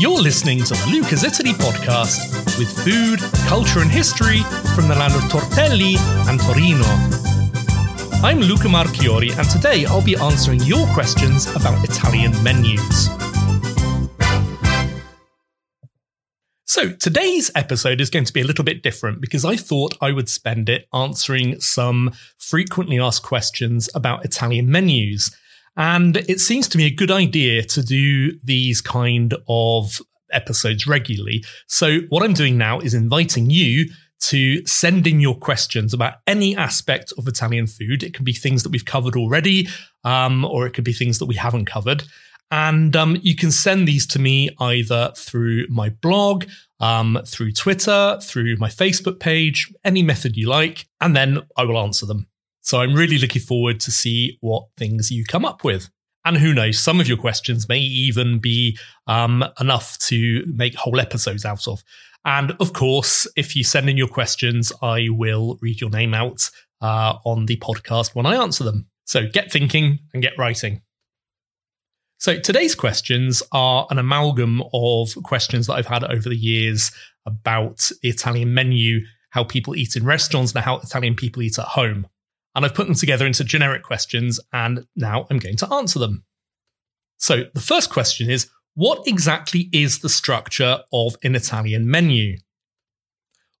You're listening to the Luca's Italy podcast with food, culture, and history from the land of Tortelli and Torino. I'm Luca Marchiori, and today I'll be answering your questions about Italian menus. So, today's episode is going to be a little bit different because I thought I would spend it answering some frequently asked questions about Italian menus. And it seems to me a good idea to do these kind of episodes regularly. So, what I'm doing now is inviting you to send in your questions about any aspect of Italian food. It can be things that we've covered already, um, or it could be things that we haven't covered. And um, you can send these to me either through my blog, um, through Twitter, through my Facebook page, any method you like, and then I will answer them. So I'm really looking forward to see what things you come up with. And who knows, some of your questions may even be um, enough to make whole episodes out of. And of course, if you send in your questions, I will read your name out uh, on the podcast when I answer them. So get thinking and get writing. So today's questions are an amalgam of questions that I've had over the years about the Italian menu, how people eat in restaurants, and how Italian people eat at home and I've put them together into generic questions, and now I'm going to answer them. So the first question is What exactly is the structure of an Italian menu?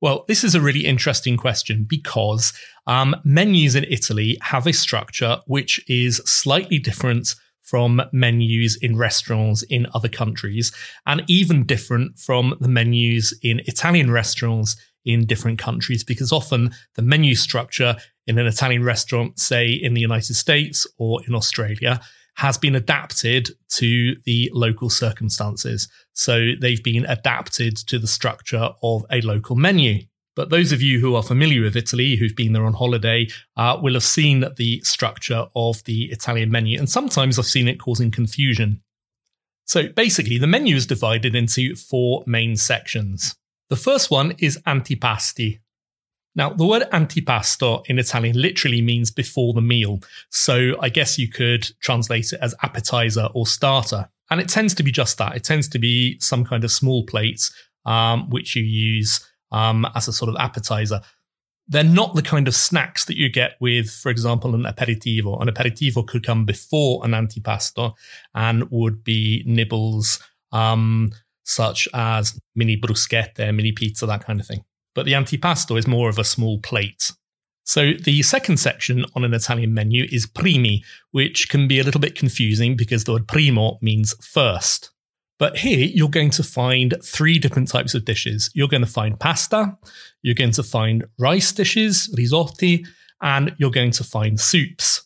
Well, this is a really interesting question because um, menus in Italy have a structure which is slightly different from menus in restaurants in other countries, and even different from the menus in Italian restaurants in different countries because often the menu structure in an Italian restaurant, say in the United States or in Australia, has been adapted to the local circumstances. So they've been adapted to the structure of a local menu. But those of you who are familiar with Italy, who've been there on holiday, uh, will have seen the structure of the Italian menu. And sometimes I've seen it causing confusion. So basically, the menu is divided into four main sections. The first one is antipasti. Now, the word antipasto in Italian literally means before the meal. So I guess you could translate it as appetizer or starter. And it tends to be just that. It tends to be some kind of small plates, um, which you use um, as a sort of appetizer. They're not the kind of snacks that you get with, for example, an aperitivo. An aperitivo could come before an antipasto and would be nibbles um, such as mini bruschetta, mini pizza, that kind of thing but the antipasto is more of a small plate. So the second section on an Italian menu is primi, which can be a little bit confusing because the word primo means first. But here you're going to find three different types of dishes. You're going to find pasta, you're going to find rice dishes, risotti, and you're going to find soups.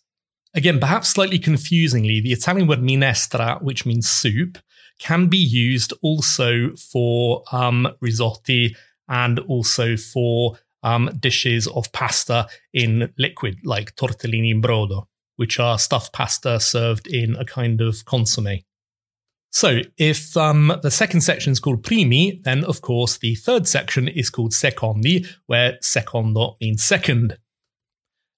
Again, perhaps slightly confusingly, the Italian word minestra, which means soup, can be used also for um, risotti and also for um, dishes of pasta in liquid, like tortellini in brodo, which are stuffed pasta served in a kind of consomme. So, if um, the second section is called primi, then of course the third section is called secondi, where secondo means second.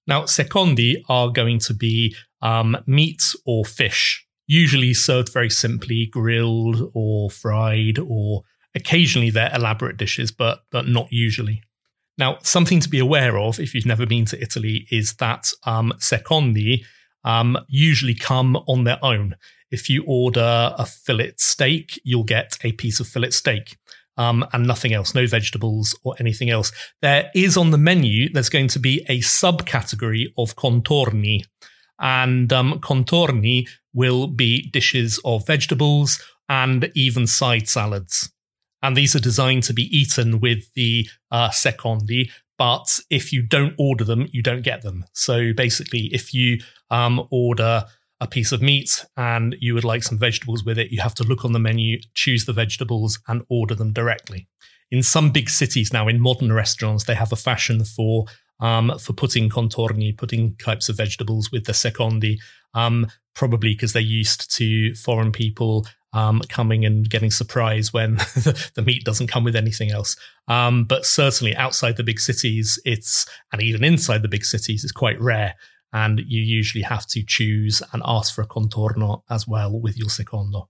Now, secondi are going to be um, meat or fish, usually served very simply, grilled or fried or Occasionally they're elaborate dishes, but but not usually. Now, something to be aware of if you've never been to Italy is that um, secondi um, usually come on their own. If you order a fillet steak, you'll get a piece of fillet steak. Um, and nothing else, no vegetables or anything else. There is on the menu, there's going to be a subcategory of contorni. And um, contorni will be dishes of vegetables and even side salads and these are designed to be eaten with the uh, secondi. But if you don't order them, you don't get them. So basically, if you um, order a piece of meat and you would like some vegetables with it, you have to look on the menu, choose the vegetables, and order them directly. In some big cities now, in modern restaurants, they have a fashion for um, for putting contorni, putting types of vegetables with the secondi, um, probably because they're used to foreign people um, coming and getting surprised when the meat doesn't come with anything else. Um, but certainly outside the big cities, it's and even inside the big cities, it's quite rare. And you usually have to choose and ask for a contorno as well with your secondo.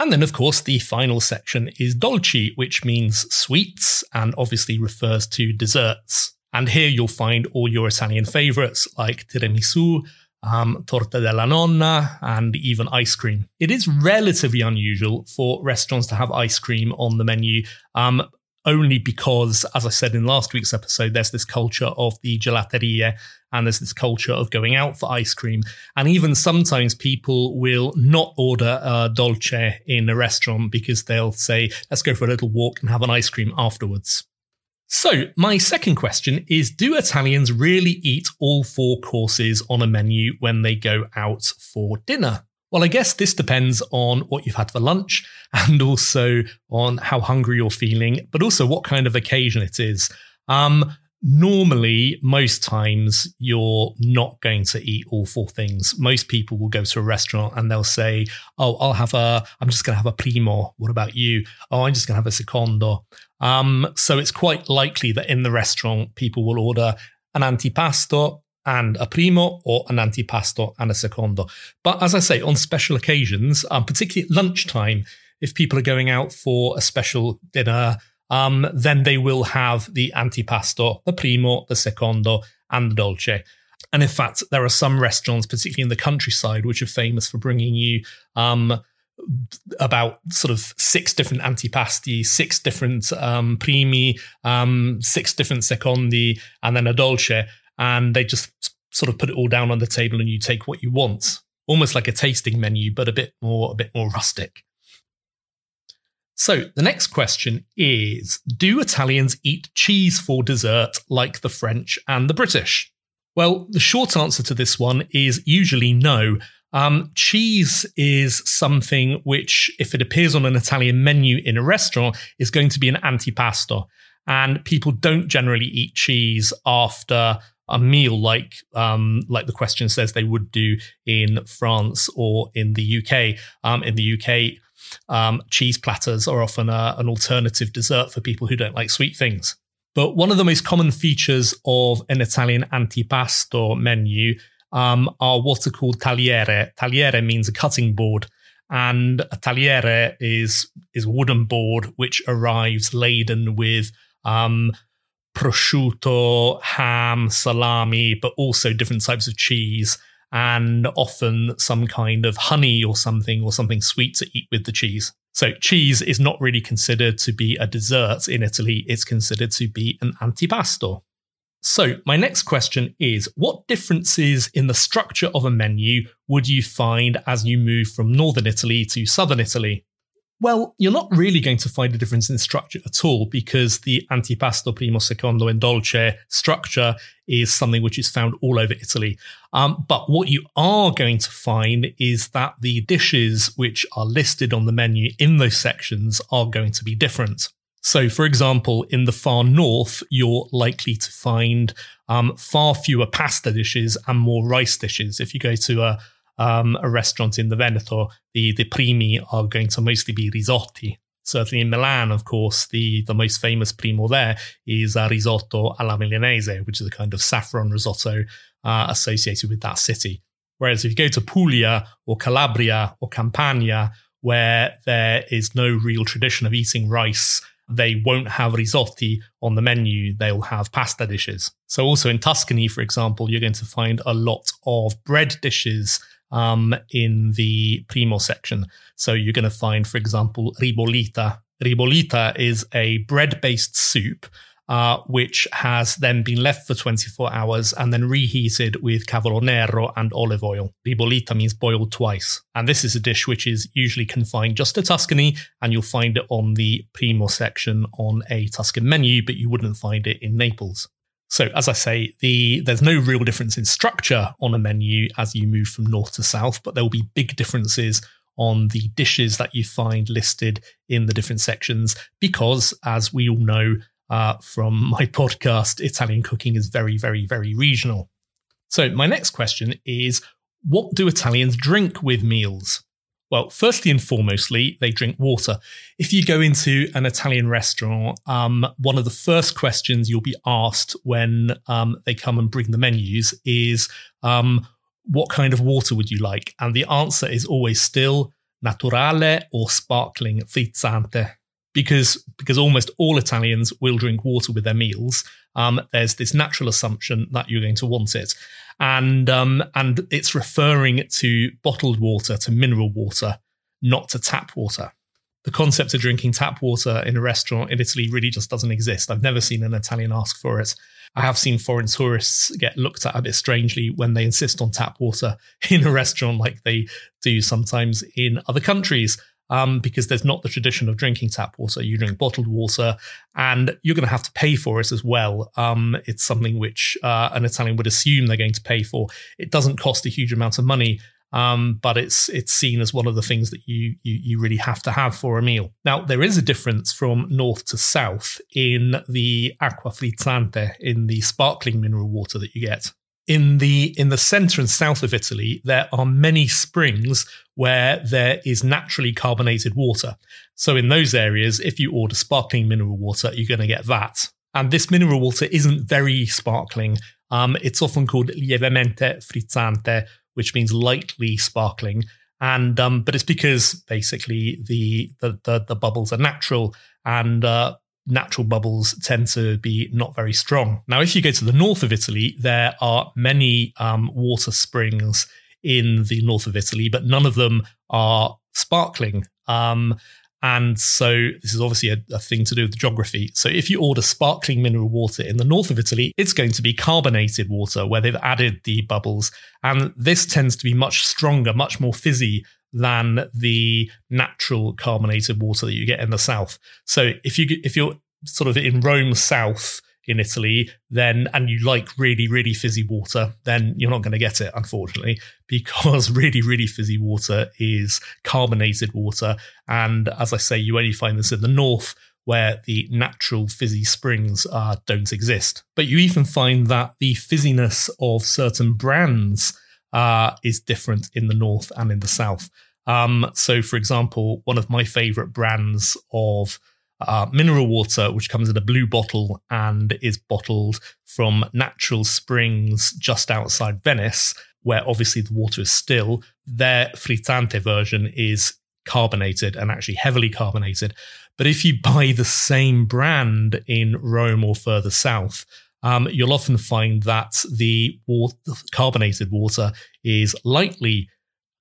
And then, of course, the final section is dolci, which means sweets and obviously refers to desserts. And here you'll find all your Italian favorites like tiramisu, um, torta della nonna, and even ice cream. It is relatively unusual for restaurants to have ice cream on the menu. Um, only because, as I said in last week's episode, there's this culture of the gelateria and there's this culture of going out for ice cream. And even sometimes people will not order a dolce in a restaurant because they'll say, let's go for a little walk and have an ice cream afterwards. So, my second question is Do Italians really eat all four courses on a menu when they go out for dinner? Well, I guess this depends on what you've had for lunch and also on how hungry you're feeling, but also what kind of occasion it is. Um, normally, most times, you're not going to eat all four things. Most people will go to a restaurant and they'll say, Oh, I'll have a, I'm just going to have a primo. What about you? Oh, I'm just going to have a secondo. Um, so it's quite likely that in the restaurant, people will order an antipasto and a primo or an antipasto and a secondo. But as I say, on special occasions, um, particularly at lunchtime, if people are going out for a special dinner, um, then they will have the antipasto, the primo, the secondo, and the dolce. And in fact, there are some restaurants, particularly in the countryside, which are famous for bringing you um, about sort of six different antipasti, six different um, primi, um, six different secondi, and then a dolce. And they just sort of put it all down on the table and you take what you want. Almost like a tasting menu, but a bit more, a bit more rustic. So the next question is Do Italians eat cheese for dessert like the French and the British? Well, the short answer to this one is usually no. Um, cheese is something which, if it appears on an Italian menu in a restaurant, is going to be an antipasto. And people don't generally eat cheese after a meal like um, like the question says they would do in France or in the UK. Um, in the UK, um, cheese platters are often a, an alternative dessert for people who don't like sweet things. But one of the most common features of an Italian antipasto menu um, are what are called tagliere. Tagliere means a cutting board, and a tagliere is is a wooden board which arrives laden with um, prosciutto, ham, salami, but also different types of cheese, and often some kind of honey or something or something sweet to eat with the cheese. So cheese is not really considered to be a dessert in Italy; it's considered to be an antipasto. So, my next question is What differences in the structure of a menu would you find as you move from northern Italy to southern Italy? Well, you're not really going to find a difference in structure at all because the antipasto, primo, secondo, and dolce structure is something which is found all over Italy. Um, but what you are going to find is that the dishes which are listed on the menu in those sections are going to be different. So, for example, in the far north, you're likely to find um, far fewer pasta dishes and more rice dishes. If you go to a, um, a restaurant in the Veneto, the, the primi are going to mostly be risotti. Certainly in Milan, of course, the, the most famous primo there is a risotto alla milanese, which is a kind of saffron risotto uh, associated with that city. Whereas if you go to Puglia or Calabria or Campania, where there is no real tradition of eating rice they won't have risotti on the menu, they'll have pasta dishes. So, also in Tuscany, for example, you're going to find a lot of bread dishes um, in the primo section. So, you're going to find, for example, ribollita. Ribollita is a bread based soup uh, which has then been left for 24 hours and then reheated with cavolo nero and olive oil. Ribollita means boiled twice. And this is a dish which is usually confined just to Tuscany, and you'll find it on the primo section on a Tuscan menu, but you wouldn't find it in Naples. So, as I say, the there's no real difference in structure on a menu as you move from north to south, but there will be big differences on the dishes that you find listed in the different sections because, as we all know, uh, from my podcast, Italian cooking is very, very, very regional. So, my next question is what do Italians drink with meals? Well, firstly and foremostly, they drink water. If you go into an Italian restaurant, um, one of the first questions you'll be asked when um, they come and bring the menus is, um, What kind of water would you like? And the answer is always still naturale or sparkling frizzante because because almost all Italians will drink water with their meals. Um, there's this natural assumption that you're going to want it, and um, and it's referring to bottled water, to mineral water, not to tap water. The concept of drinking tap water in a restaurant in Italy really just doesn't exist. I've never seen an Italian ask for it. I have seen foreign tourists get looked at a bit strangely when they insist on tap water in a restaurant, like they do sometimes in other countries um, because there's not the tradition of drinking tap water. You drink bottled water, and you're going to have to pay for it as well. Um, it's something which uh, an Italian would assume they're going to pay for. It doesn't cost a huge amount of money. Um, but it's it's seen as one of the things that you, you you really have to have for a meal. Now there is a difference from north to south in the acqua frizzante, in the sparkling mineral water that you get in the in the center and south of Italy, there are many springs where there is naturally carbonated water. So in those areas, if you order sparkling mineral water, you're going to get that. And this mineral water isn't very sparkling. Um, it's often called lievemente frizzante, which means lightly sparkling. And um, but it's because basically the the the, the bubbles are natural and uh, natural bubbles tend to be not very strong. Now, if you go to the north of Italy, there are many um, water springs in the north of Italy, but none of them are sparkling. Um, and so this is obviously a, a, thing to do with the geography. So if you order sparkling mineral water in the north of Italy, it's going to be carbonated water where they've added the bubbles. And this tends to be much stronger, much more fizzy than the natural carbonated water that you get in the south. So if you if you're sort of in Rome south in Italy, then and you like really really fizzy water, then you're not going to get it unfortunately because really really fizzy water is carbonated water and as I say you only find this in the north where the natural fizzy springs uh, don't exist. But you even find that the fizziness of certain brands uh, is different in the north and in the south. Um, so, for example, one of my favorite brands of uh, mineral water, which comes in a blue bottle and is bottled from natural springs just outside Venice, where obviously the water is still. Their frizzante version is carbonated and actually heavily carbonated. But if you buy the same brand in Rome or further south, um, you'll often find that the water, carbonated water is lightly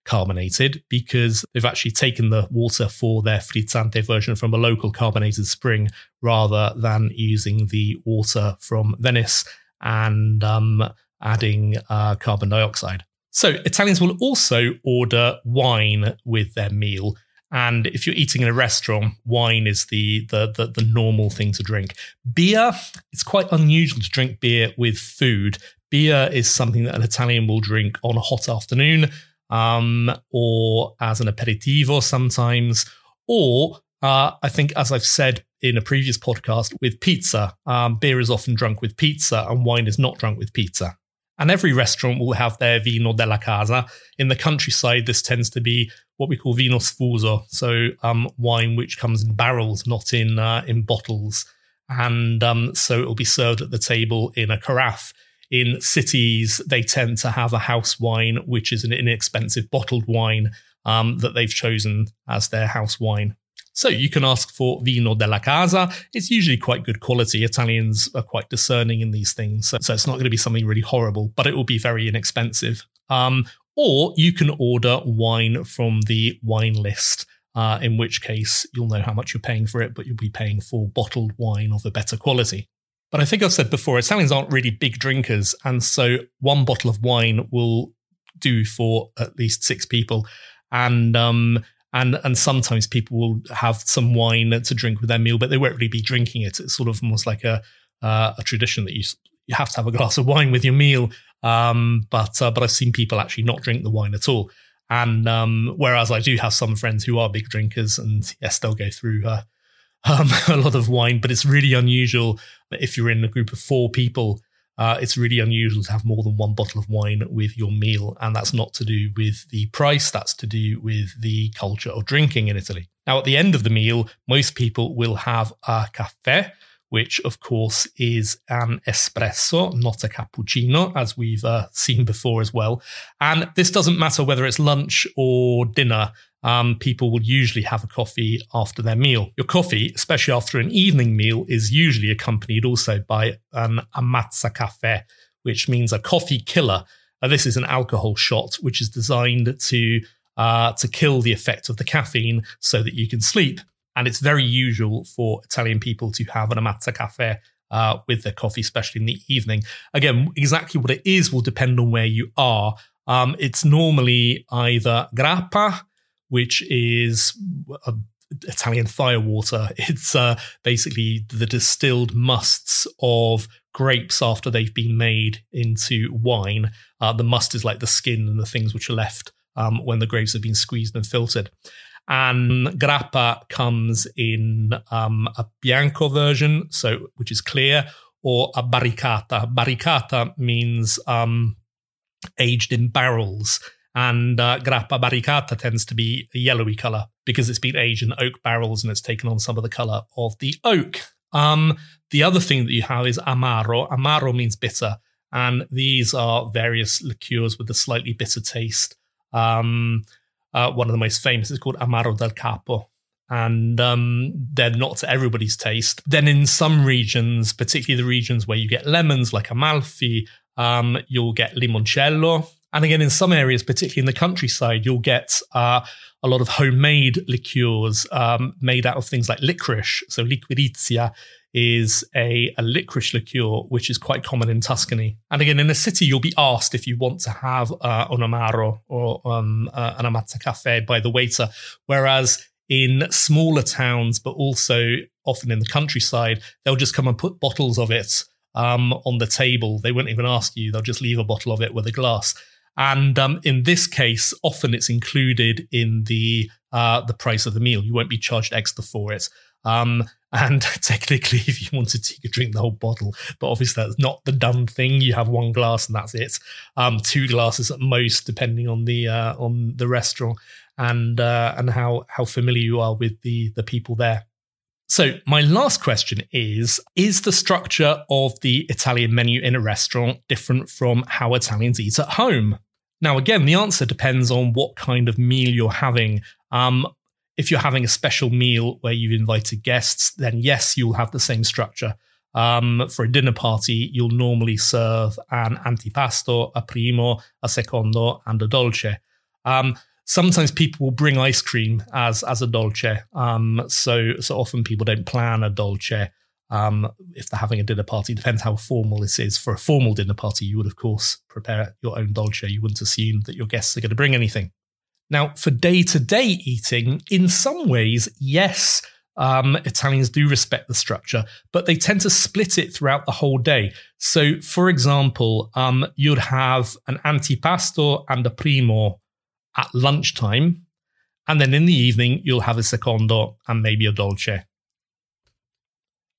carbonated because they've actually taken the water for their frizzante version from a local carbonated spring rather than using the water from Venice and um, adding uh, carbon dioxide. So Italians will also order wine with their meal. And if you're eating in a restaurant, wine is the, the, the the normal thing to drink. Beer, it's quite unusual to drink beer with food. Beer is something that an Italian will drink on a hot afternoon, um, or as an aperitivo sometimes, or uh, I think, as I've said in a previous podcast, with pizza, um, beer is often drunk with pizza and wine is not drunk with pizza. And every restaurant will have their vino della casa. In the countryside, this tends to be what we call vino sfuso, so um, wine which comes in barrels, not in uh, in bottles. And um, so it will be served at the table in a carafe in cities, they tend to have a house wine, which is an inexpensive bottled wine um, that they've chosen as their house wine. So you can ask for vino della casa. It's usually quite good quality. Italians are quite discerning in these things. So, so it's not going to be something really horrible, but it will be very inexpensive. Um, or you can order wine from the wine list. Uh, in which case you'll know how much you're paying for it, but you'll be paying for bottled wine of a better quality. But I think I've said before, Italians aren't really big drinkers. And so one bottle of wine will do for at least six people. And, um, and, and sometimes people will have some wine to drink with their meal, but they won't really be drinking it. It's sort of almost like a, uh, a tradition that you, you have to have a glass of wine with your meal. Um, but, uh, but I've seen people actually not drink the wine at all. And um, whereas I do have some friends who are big drinkers, and yes, they'll go through uh, um, a lot of wine, but it's really unusual if you're in a group of four people. Uh, it's really unusual to have more than one bottle of wine with your meal, and that's not to do with the price. That's to do with the culture of drinking in Italy. Now, at the end of the meal, most people will have a cafe, which of course is an espresso, not a cappuccino, as we've uh, seen before as well. And this doesn't matter whether it's lunch or dinner. Um, people will usually have a coffee after their meal. Your coffee, especially after an evening meal, is usually accompanied also by an ammazza caffè, which means a coffee killer. Uh, this is an alcohol shot, which is designed to uh, to kill the effect of the caffeine so that you can sleep. And it's very usual for Italian people to have an ammazza caffè uh, with their coffee, especially in the evening. Again, exactly what it is will depend on where you are. Um, it's normally either grappa, which is a Italian firewater. It's uh, basically the distilled musts of grapes after they've been made into wine. Uh, the must is like the skin and the things which are left um, when the grapes have been squeezed and filtered. And grappa comes in um, a bianco version, so which is clear, or a barricata. Barricata means um, aged in barrels, and uh, grappa barricata tends to be a yellowy color because it's been aged in oak barrels and it's taken on some of the color of the oak. Um, the other thing that you have is amaro. Amaro means bitter, and these are various liqueurs with a slightly bitter taste. Um, uh, one of the most famous is called Amaro del Capo. And um, they're not to everybody's taste. Then, in some regions, particularly the regions where you get lemons, like Amalfi, um, you'll get limoncello. And again, in some areas, particularly in the countryside, you'll get uh, a lot of homemade liqueurs um, made out of things like licorice. So, liquirizia is a, a licorice liqueur, which is quite common in Tuscany. And again, in the city, you'll be asked if you want to have uh, un amaro or um, uh, an ammazza caffè by the waiter. Whereas in smaller towns, but also often in the countryside, they'll just come and put bottles of it um, on the table. They won't even ask you, they'll just leave a bottle of it with a glass. And um, in this case, often it's included in the uh, the price of the meal. You won't be charged extra for it. Um, and technically, if you wanted to, you could drink the whole bottle. But obviously, that's not the done thing. You have one glass and that's it. Um, two glasses at most, depending on the uh, on the restaurant and uh, and how how familiar you are with the the people there. So, my last question is Is the structure of the Italian menu in a restaurant different from how Italians eat at home? Now, again, the answer depends on what kind of meal you're having. Um, if you're having a special meal where you've invited guests, then yes, you'll have the same structure. Um, for a dinner party, you'll normally serve an antipasto, a primo, a secondo, and a dolce. Um, sometimes people will bring ice cream as as a dolce. Um, so so often people don't plan a dolce. Um, if they're having a dinner party, depends how formal this is. For a formal dinner party, you would of course prepare your own dolce. You wouldn't assume that your guests are going to bring anything. Now, for day to day eating, in some ways, yes, um, Italians do respect the structure, but they tend to split it throughout the whole day. So, for example, um, you'd have an antipasto and a primo at lunchtime, and then in the evening, you'll have a secondo and maybe a dolce.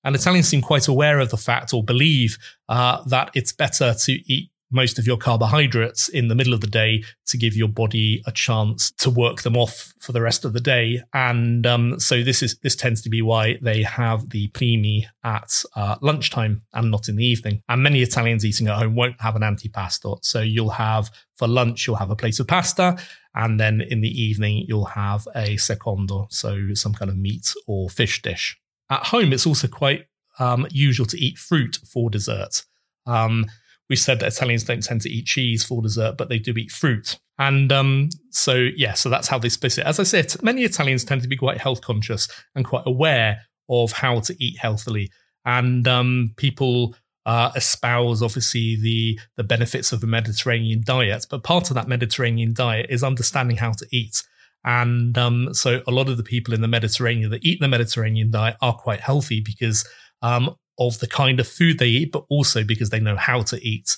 And Italians seem quite aware of the fact or believe uh, that it's better to eat most of your carbohydrates in the middle of the day to give your body a chance to work them off for the rest of the day. And um, so this is this tends to be why they have the primi at uh, lunchtime and not in the evening. And many Italians eating at home won't have an antipasto. So you'll have for lunch you'll have a plate of pasta, and then in the evening you'll have a secondo, so some kind of meat or fish dish. At home, it's also quite um, usual to eat fruit for dessert. Um, we said that Italians don't tend to eat cheese for dessert, but they do eat fruit. And um, so, yeah, so that's how they split it. As I said, many Italians tend to be quite health conscious and quite aware of how to eat healthily. And um, people uh, espouse, obviously, the, the benefits of the Mediterranean diet. But part of that Mediterranean diet is understanding how to eat. And um, so, a lot of the people in the Mediterranean that eat the Mediterranean diet are quite healthy because um, of the kind of food they eat, but also because they know how to eat.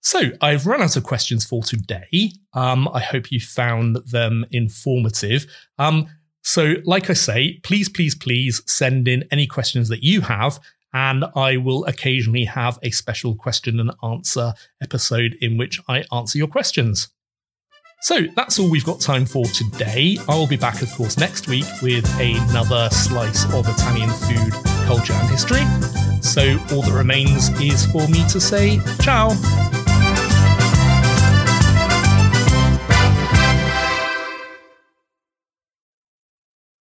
So I've run out of questions for today. Um, I hope you found them informative. Um, so, like I say, please, please, please send in any questions that you have, and I will occasionally have a special question and answer episode in which I answer your questions. So that's all we've got time for today. I'll be back, of course, next week with another slice of Italian food, culture, and history. So all that remains is for me to say ciao.